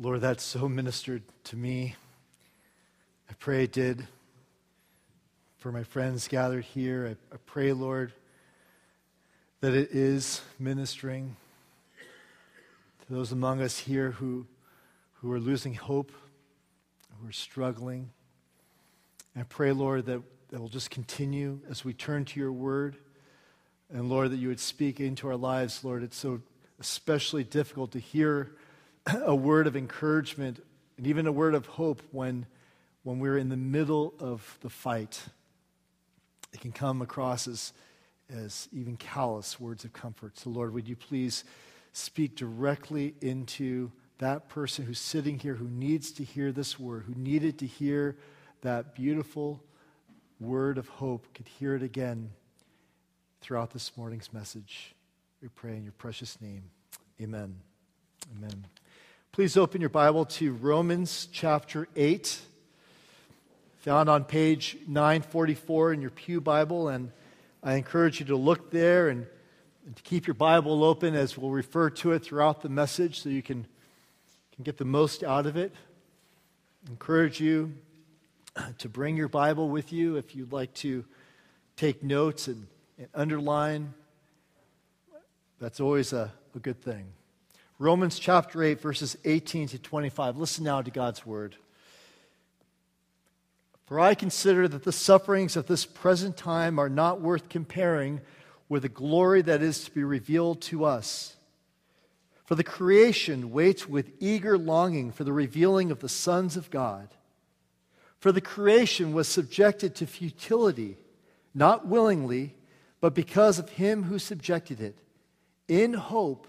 Lord, that so ministered to me. I pray it did for my friends gathered here. I, I pray, Lord, that it is ministering to those among us here who, who are losing hope, who are struggling. I pray, Lord, that, that will just continue as we turn to your word. And Lord, that you would speak into our lives, Lord. It's so especially difficult to hear a word of encouragement and even a word of hope when, when we're in the middle of the fight. It can come across as, as even callous words of comfort. So, Lord, would you please speak directly into that person who's sitting here who needs to hear this word, who needed to hear that beautiful word of hope, could hear it again throughout this morning's message. We pray in your precious name. Amen. Amen. Please open your Bible to Romans chapter 8, found on page 944 in your Pew Bible. And I encourage you to look there and, and to keep your Bible open as we'll refer to it throughout the message so you can, can get the most out of it. I encourage you to bring your Bible with you if you'd like to take notes and, and underline. That's always a, a good thing. Romans chapter 8, verses 18 to 25. Listen now to God's word. For I consider that the sufferings of this present time are not worth comparing with the glory that is to be revealed to us. For the creation waits with eager longing for the revealing of the sons of God. For the creation was subjected to futility, not willingly, but because of him who subjected it, in hope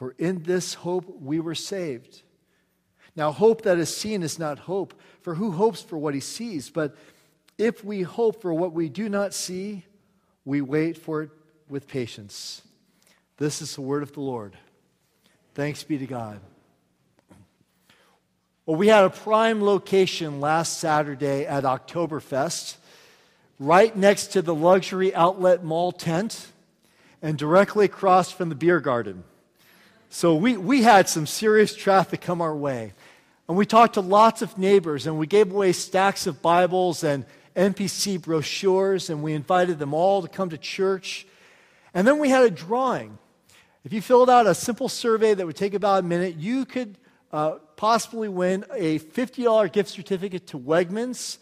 For in this hope we were saved. Now, hope that is seen is not hope, for who hopes for what he sees? But if we hope for what we do not see, we wait for it with patience. This is the word of the Lord. Thanks be to God. Well, we had a prime location last Saturday at Oktoberfest, right next to the luxury outlet mall tent and directly across from the beer garden. So we, we had some serious traffic come our way. And we talked to lots of neighbors, and we gave away stacks of Bibles and NPC brochures, and we invited them all to come to church. And then we had a drawing. If you filled out a simple survey that would take about a minute, you could uh, possibly win a $50 gift certificate to Wegmans,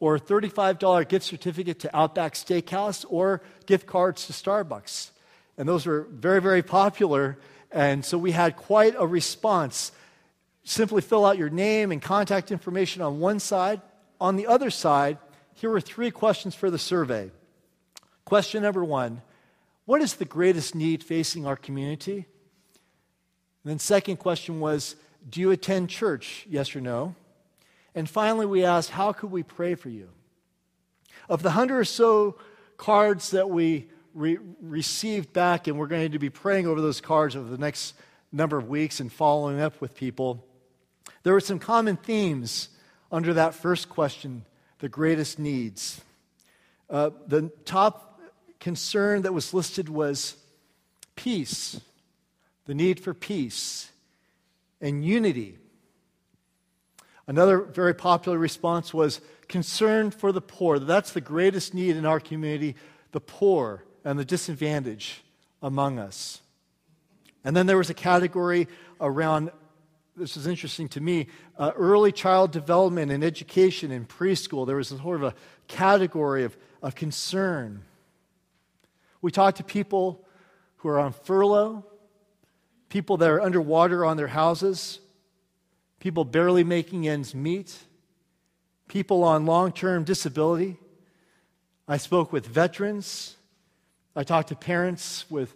or a $35 gift certificate to Outback Steakhouse, or gift cards to Starbucks. And those were very, very popular and so we had quite a response. Simply fill out your name and contact information on one side. On the other side, here were three questions for the survey. Question number one What is the greatest need facing our community? And then, second question was Do you attend church? Yes or no? And finally, we asked, How could we pray for you? Of the hundred or so cards that we re- received back, and we're going to be praying over those cards over the next number of weeks and following up with people. There were some common themes under that first question the greatest needs. Uh, the top concern that was listed was peace, the need for peace, and unity. Another very popular response was concern for the poor. That's the greatest need in our community the poor and the disadvantage among us. And then there was a category around, this is interesting to me, uh, early child development and education in preschool. There was sort of a category of, of concern. We talked to people who are on furlough, people that are underwater on their houses, people barely making ends meet, people on long term disability. I spoke with veterans I talk to parents with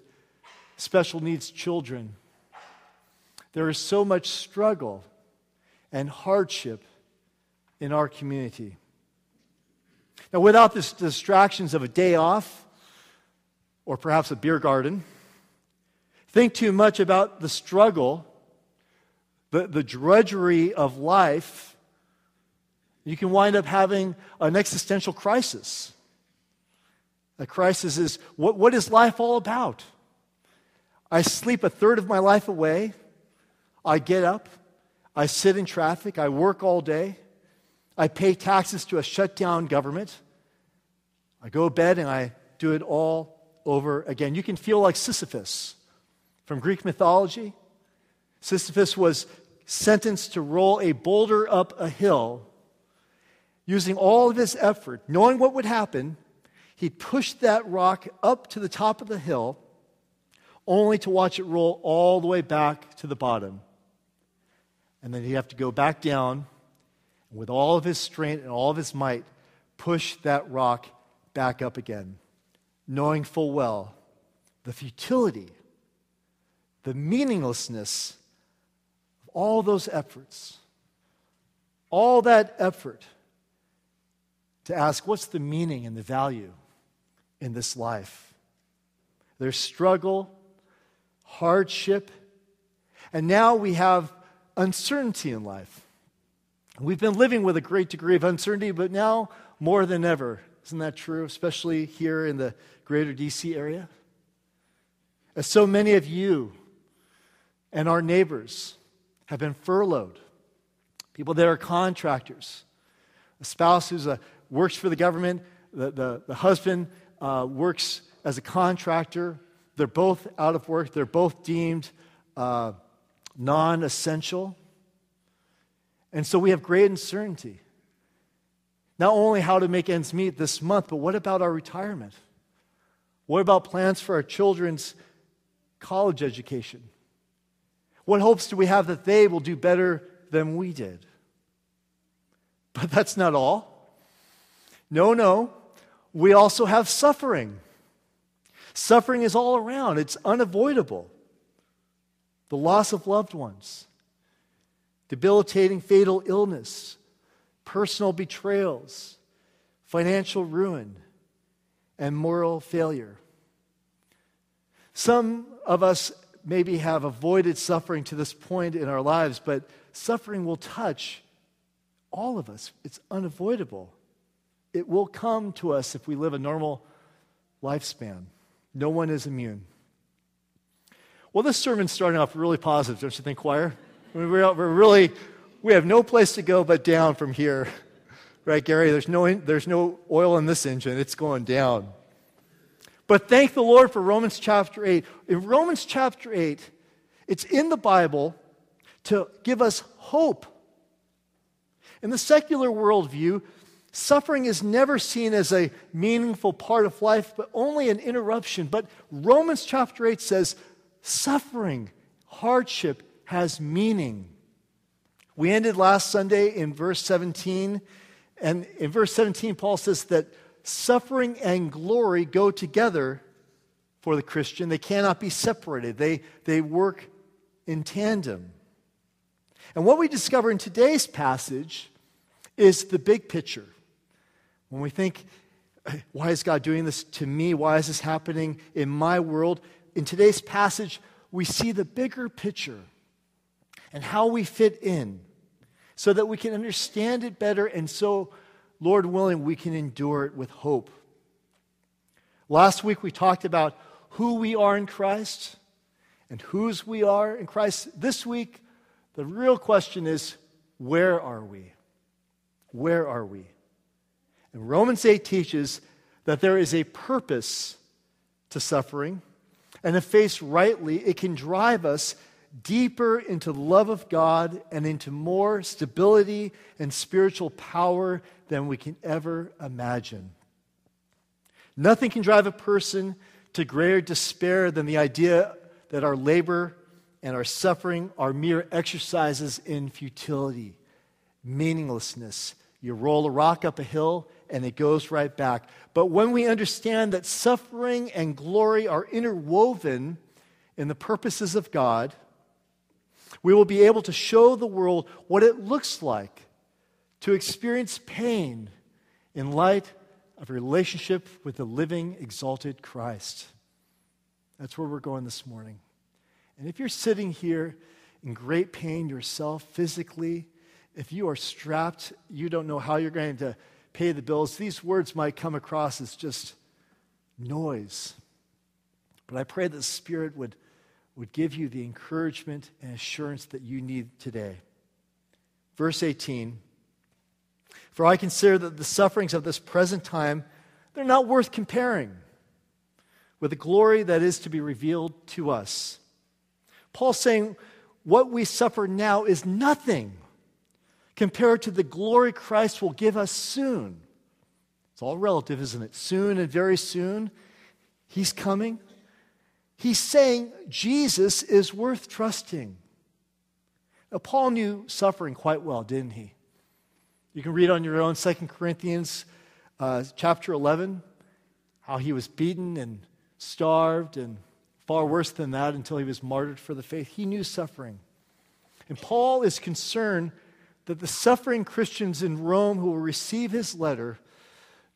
special needs children. there is so much struggle and hardship in our community. Now, without the distractions of a day off or perhaps a beer garden, think too much about the struggle, the, the drudgery of life, you can wind up having an existential crisis. A crisis is what, what is life all about? I sleep a third of my life away. I get up. I sit in traffic. I work all day. I pay taxes to a shutdown government. I go to bed and I do it all over again. You can feel like Sisyphus from Greek mythology. Sisyphus was sentenced to roll a boulder up a hill using all of his effort, knowing what would happen. He pushed that rock up to the top of the hill only to watch it roll all the way back to the bottom. And then he'd have to go back down and with all of his strength and all of his might push that rock back up again, knowing full well the futility, the meaninglessness of all those efforts. All that effort to ask, what's the meaning and the value in this life? There's struggle, hardship, and now we have uncertainty in life. We've been living with a great degree of uncertainty, but now more than ever. Isn't that true, especially here in the greater DC area? As so many of you and our neighbors have been furloughed, people that are contractors, a spouse who uh, works for the government, the, the, the husband uh, works as a contractor, they're both out of work, they're both deemed uh, non essential. And so we have great uncertainty. Not only how to make ends meet this month, but what about our retirement? What about plans for our children's college education? What hopes do we have that they will do better than we did? But that's not all. No, no. We also have suffering. Suffering is all around, it's unavoidable. The loss of loved ones, debilitating fatal illness, personal betrayals, financial ruin, and moral failure. Some of us maybe have avoided suffering to this point in our lives, but suffering will touch all of us. It's unavoidable. It will come to us if we live a normal lifespan. No one is immune. Well, this sermon's starting off really positive, don't you think, choir? We're, we're really, we have no place to go but down from here. Right, Gary? There's no, there's no oil in this engine, it's going down. But thank the Lord for Romans chapter 8. In Romans chapter 8, it's in the Bible to give us hope. In the secular worldview, Suffering is never seen as a meaningful part of life, but only an interruption. But Romans chapter 8 says suffering, hardship has meaning. We ended last Sunday in verse 17, and in verse 17, Paul says that suffering and glory go together for the Christian. They cannot be separated, they, they work in tandem. And what we discover in today's passage is the big picture. When we think, why is God doing this to me? Why is this happening in my world? In today's passage, we see the bigger picture and how we fit in so that we can understand it better and so, Lord willing, we can endure it with hope. Last week we talked about who we are in Christ and whose we are in Christ. This week, the real question is where are we? Where are we? And Romans 8 teaches that there is a purpose to suffering, and if faced rightly, it can drive us deeper into the love of God and into more stability and spiritual power than we can ever imagine. Nothing can drive a person to greater despair than the idea that our labor and our suffering are mere exercises in futility, meaninglessness. You roll a rock up a hill and it goes right back. But when we understand that suffering and glory are interwoven in the purposes of God, We will be able to show the world what it looks like to experience pain in light of a relationship with the living, exalted Christ. That's where we're going this morning. And if you're sitting here in great pain yourself, physically, if you are strapped, you don't know how you're going to pay the bills, these words might come across as just noise. But I pray that the Spirit would, would give you the encouragement and assurance that you need today. Verse 18 For I consider that the sufferings of this present time, they're not worth comparing with the glory that is to be revealed to us. Paul's saying, what we suffer now is nothing compared to the glory Christ will give us soon. It's all relative, isn't it? Soon and very soon, He's coming. He's saying Jesus is worth trusting. Now, Paul knew suffering quite well, didn't he? You can read on your own 2 Corinthians uh, chapter 11 how he was beaten and starved and far worse than that until he was martyred for the faith. He knew suffering. And Paul is concerned that the suffering Christians in Rome who will receive his letter,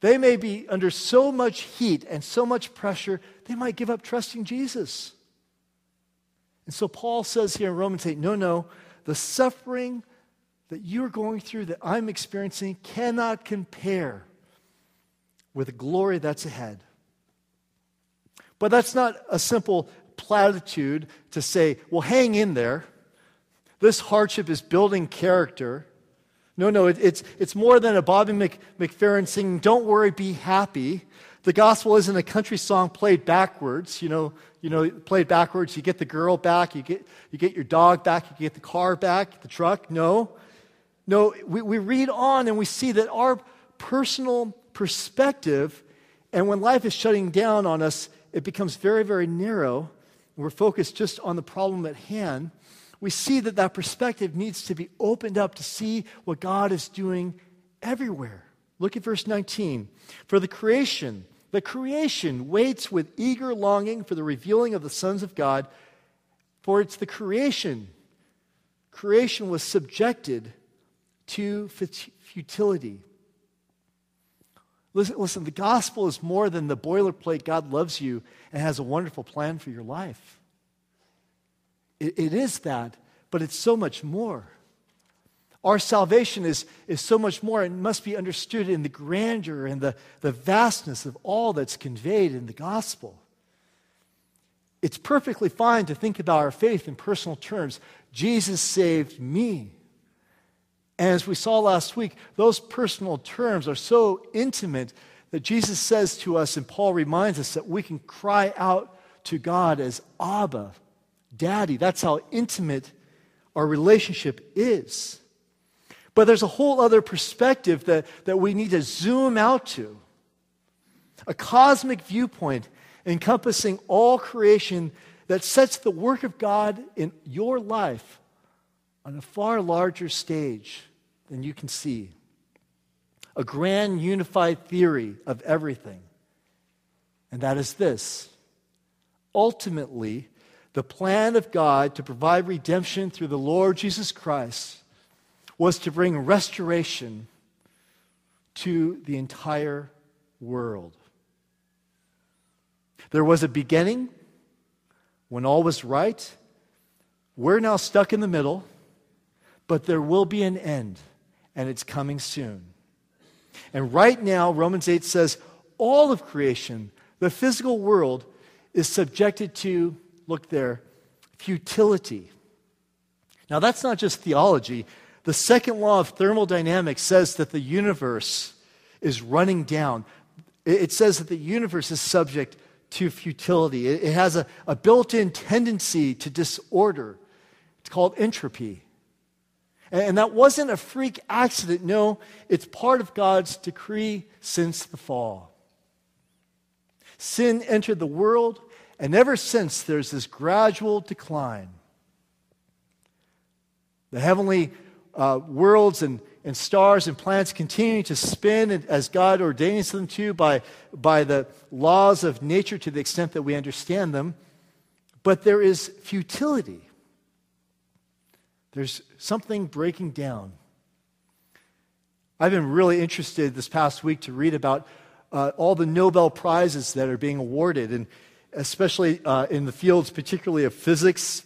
they may be under so much heat and so much pressure, they might give up trusting Jesus. And so Paul says here in Romans 8 no, no, the suffering that you're going through, that I'm experiencing, cannot compare with the glory that's ahead. But that's not a simple platitude to say, well, hang in there. This hardship is building character. No, no, it, it's, it's more than a Bobby Mc, McFerrin singing, Don't worry, be happy. The gospel isn't a country song played backwards. You know, you know, played backwards, you get the girl back, you get, you get your dog back, you get the car back, the truck. No. No, we, we read on and we see that our personal perspective, and when life is shutting down on us, it becomes very, very narrow. We're focused just on the problem at hand. We see that that perspective needs to be opened up to see what God is doing everywhere. Look at verse 19. For the creation, the creation waits with eager longing for the revealing of the sons of God, for it's the creation. Creation was subjected to futility. Listen, listen, the gospel is more than the boilerplate God loves you and has a wonderful plan for your life. It, it is that, but it's so much more. Our salvation is, is so much more and must be understood in the grandeur and the, the vastness of all that's conveyed in the gospel. It's perfectly fine to think about our faith in personal terms. Jesus saved me. And as we saw last week, those personal terms are so intimate that Jesus says to us, and Paul reminds us that we can cry out to God as Abba, Daddy. That's how intimate our relationship is. But there's a whole other perspective that, that we need to zoom out to a cosmic viewpoint encompassing all creation that sets the work of God in your life on a far larger stage than you can see. A grand unified theory of everything. And that is this ultimately, the plan of God to provide redemption through the Lord Jesus Christ was to bring restoration to the entire world. There was a beginning when all was right. We're now stuck in the middle, but there will be an end and it's coming soon. And right now, Romans 8 says all of creation, the physical world, is subjected to, look there, futility. Now, that's not just theology. The second law of thermodynamics says that the universe is running down. It says that the universe is subject to futility, it has a, a built in tendency to disorder. It's called entropy. And that wasn't a freak accident. No, it's part of God's decree since the fall. Sin entered the world, and ever since there's this gradual decline. The heavenly uh, worlds and, and stars and planets continue to spin as God ordains them to by, by the laws of nature to the extent that we understand them. But there is futility. There's something breaking down. I've been really interested this past week to read about uh, all the Nobel Prizes that are being awarded, and especially uh, in the fields, particularly of physics,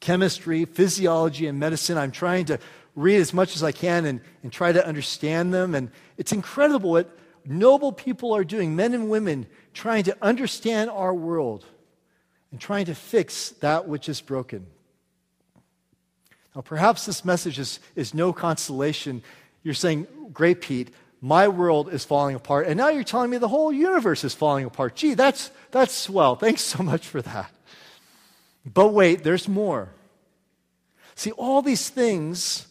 chemistry, physiology, and medicine. I'm trying to read as much as I can and, and try to understand them. And it's incredible what noble people are doing, men and women, trying to understand our world and trying to fix that which is broken. Now, perhaps this message is, is no consolation. You're saying, Great, Pete, my world is falling apart. And now you're telling me the whole universe is falling apart. Gee, that's, that's swell. Thanks so much for that. But wait, there's more. See, all these things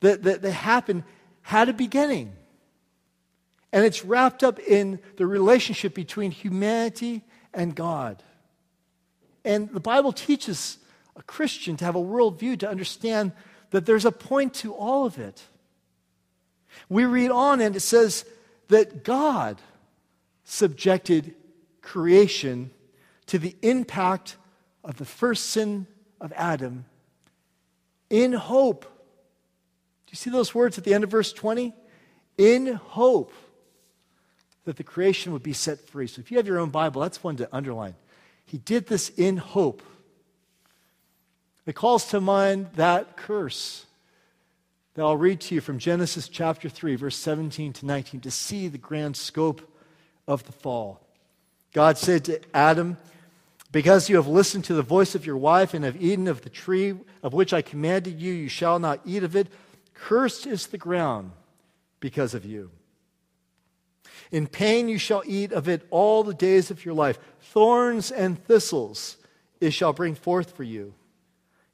that, that, that happen had a beginning. And it's wrapped up in the relationship between humanity and God. And the Bible teaches a Christian to have a worldview to understand that there's a point to all of it. We read on and it says that God subjected creation to the impact of the first sin of Adam in hope. Do you see those words at the end of verse 20? In hope that the creation would be set free. So if you have your own Bible, that's one to underline. He did this in hope. It calls to mind that curse that I'll read to you from Genesis chapter 3, verse 17 to 19, to see the grand scope of the fall. God said to Adam, Because you have listened to the voice of your wife and have eaten of the tree of which I commanded you, you shall not eat of it. Cursed is the ground because of you. In pain you shall eat of it all the days of your life. Thorns and thistles it shall bring forth for you.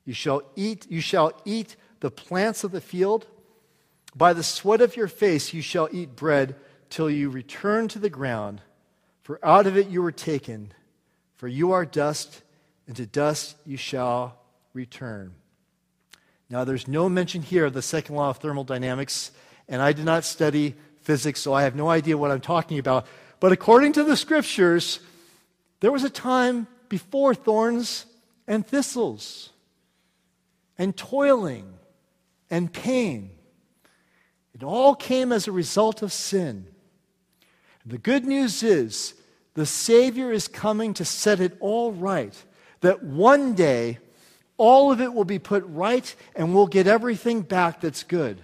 You shall eat, you shall eat the plants of the field. By the sweat of your face you shall eat bread till you return to the ground, for out of it you were taken, for you are dust, and to dust you shall return. Now, there's no mention here of the second law of thermodynamics, and I did not study physics, so I have no idea what I'm talking about. But according to the scriptures, there was a time before thorns and thistles, and toiling and pain. It all came as a result of sin. And the good news is the Savior is coming to set it all right, that one day all of it will be put right and we'll get everything back that's good.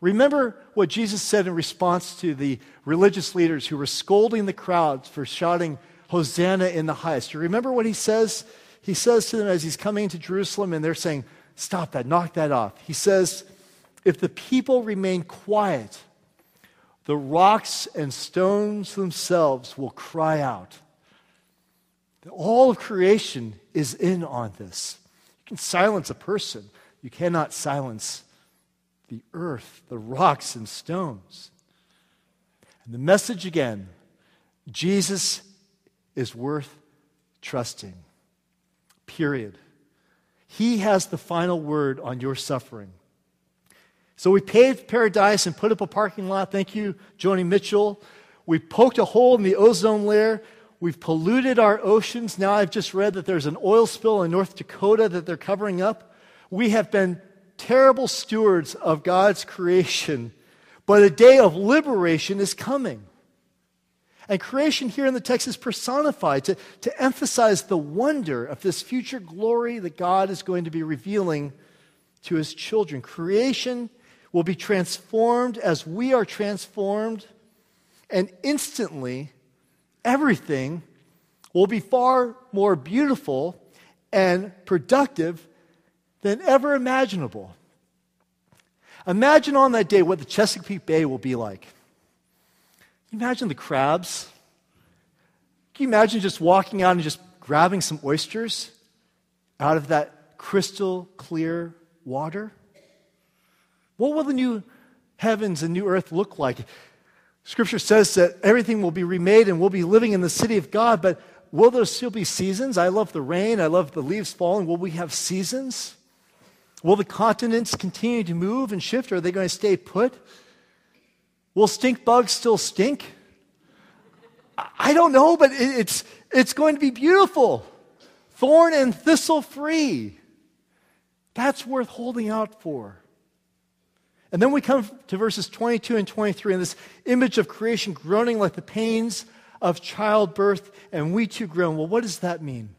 Remember what Jesus said in response to the religious leaders who were scolding the crowds for shouting, Hosanna in the highest. You remember what he says? He says to them as he's coming into Jerusalem and they're saying, Stop that, knock that off. He says, If the people remain quiet, the rocks and stones themselves will cry out. All of creation is in on this. You can silence a person, you cannot silence the earth, the rocks and stones. And the message again Jesus is worth trusting. Period. He has the final word on your suffering. So we paved paradise and put up a parking lot. Thank you, Joni Mitchell. We poked a hole in the ozone layer. We've polluted our oceans. Now I've just read that there's an oil spill in North Dakota that they're covering up. We have been terrible stewards of God's creation, but a day of liberation is coming. And creation here in the text is personified to, to emphasize the wonder of this future glory that God is going to be revealing to his children. Creation will be transformed as we are transformed, and instantly, everything will be far more beautiful and productive than ever imaginable. Imagine on that day what the Chesapeake Bay will be like. Imagine the crabs? Can you imagine just walking out and just grabbing some oysters out of that crystal clear water? What will the new heavens and new earth look like? Scripture says that everything will be remade and we'll be living in the city of God, but will there still be seasons? I love the rain, I love the leaves falling. Will we have seasons? Will the continents continue to move and shift, or are they going to stay put? Will stink bugs still stink? I don't know, but it's, it's going to be beautiful. Thorn and thistle free. That's worth holding out for. And then we come to verses 22 and 23, and this image of creation groaning like the pains of childbirth, and we too groan. Well, what does that mean?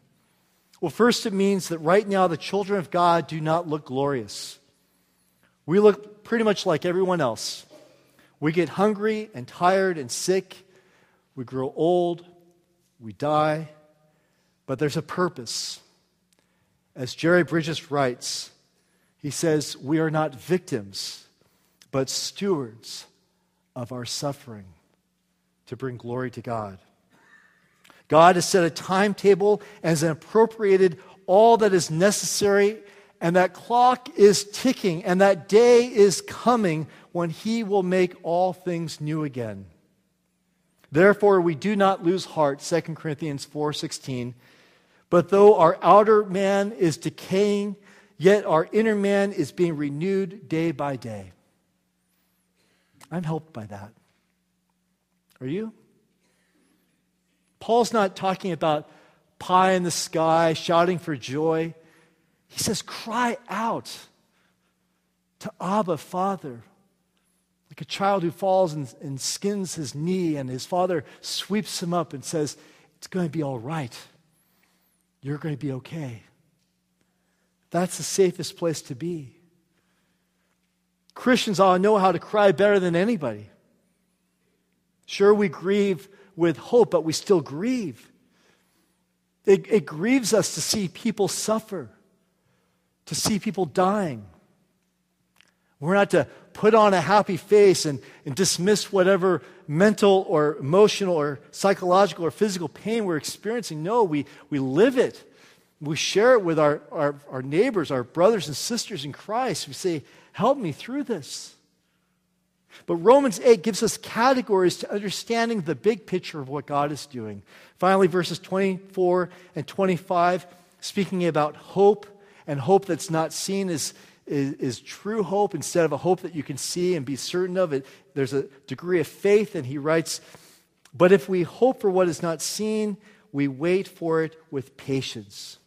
Well, first, it means that right now the children of God do not look glorious. We look pretty much like everyone else. We get hungry and tired and sick. We grow old. We die. But there's a purpose. As Jerry Bridges writes, he says, We are not victims, but stewards of our suffering to bring glory to God. God has set a timetable and has appropriated all that is necessary, and that clock is ticking, and that day is coming when He will make all things new again. Therefore, we do not lose heart, 2 Corinthians 4:16. But though our outer man is decaying, yet our inner man is being renewed day by day. I'm helped by that. Are you? Paul's not talking about pie in the sky, shouting for joy. He says, cry out to Abba, Father. Like a child who falls and, and skins his knee, and his father sweeps him up and says, It's going to be all right. You're going to be okay. That's the safest place to be. Christians ought to know how to cry better than anybody. Sure, we grieve with hope, but we still grieve. It, it grieves us to see people suffer, to see people dying. We're not to put on a happy face and, and dismiss whatever mental or emotional or psychological or physical pain we're experiencing. No, we, we live it. We share it with our, our, our neighbors, our brothers and sisters in Christ. We say, Help me through this. But Romans 8 gives us categories to understanding the big picture of what God is doing. Finally, verses 24 and 25, speaking about hope and hope that's not seen is, is, is, true hope instead of a hope that you can see and be certain of it. There's a degree of faith, and he writes, But if we hope for what is not seen, we wait for it with patience.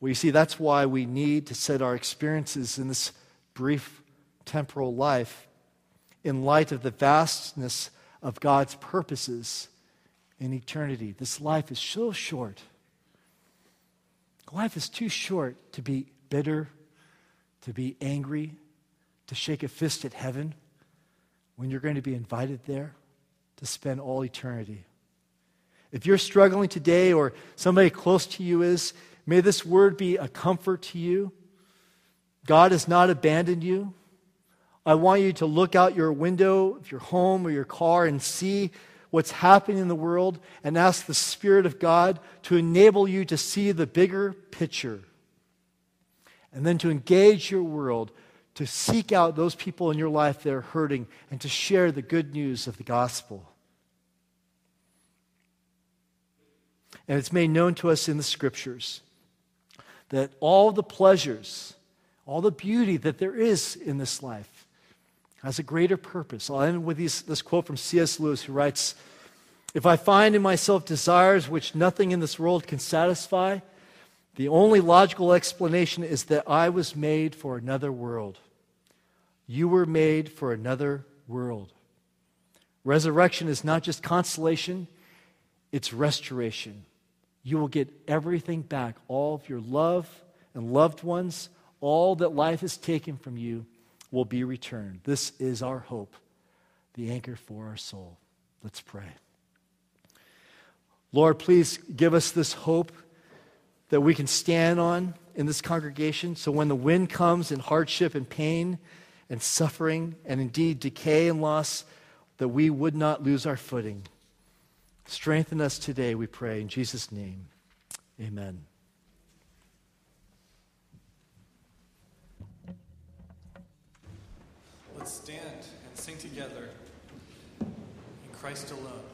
Well, you see, that's why we need to set our experiences in this brief temporal life in light of the vastness of God's purposes in eternity. This life is so short. Life is too short to be bitter, to be angry, to shake a fist at heaven when you're going to be invited there to spend all eternity. If you're struggling today or somebody close to you is, may this word be a comfort to you. God has not abandoned you. I want you to look out your window of your home or your car and see what's happening in the world and ask the Spirit of God to enable you to see the bigger picture. And then to engage your world, to seek out those people in your life that are hurting, and to share the good news of the gospel. And it's made known to us in the scriptures that all the pleasures, all the beauty that there is in this life, has a greater purpose. I'll end with these, this quote from C.S. Lewis, who writes If I find in myself desires which nothing in this world can satisfy, the only logical explanation is that I was made for another world. You were made for another world. Resurrection is not just consolation, it's restoration. You will get everything back all of your love and loved ones, all that life has taken from you will be returned. This is our hope, the anchor for our soul. Let's pray. Lord, please give us this hope that we can stand on in this congregation. So when the wind comes in hardship and pain and suffering and indeed decay and loss, that we would not lose our footing. Strengthen us today, we pray. In Jesus' name, amen. Together in Christ alone.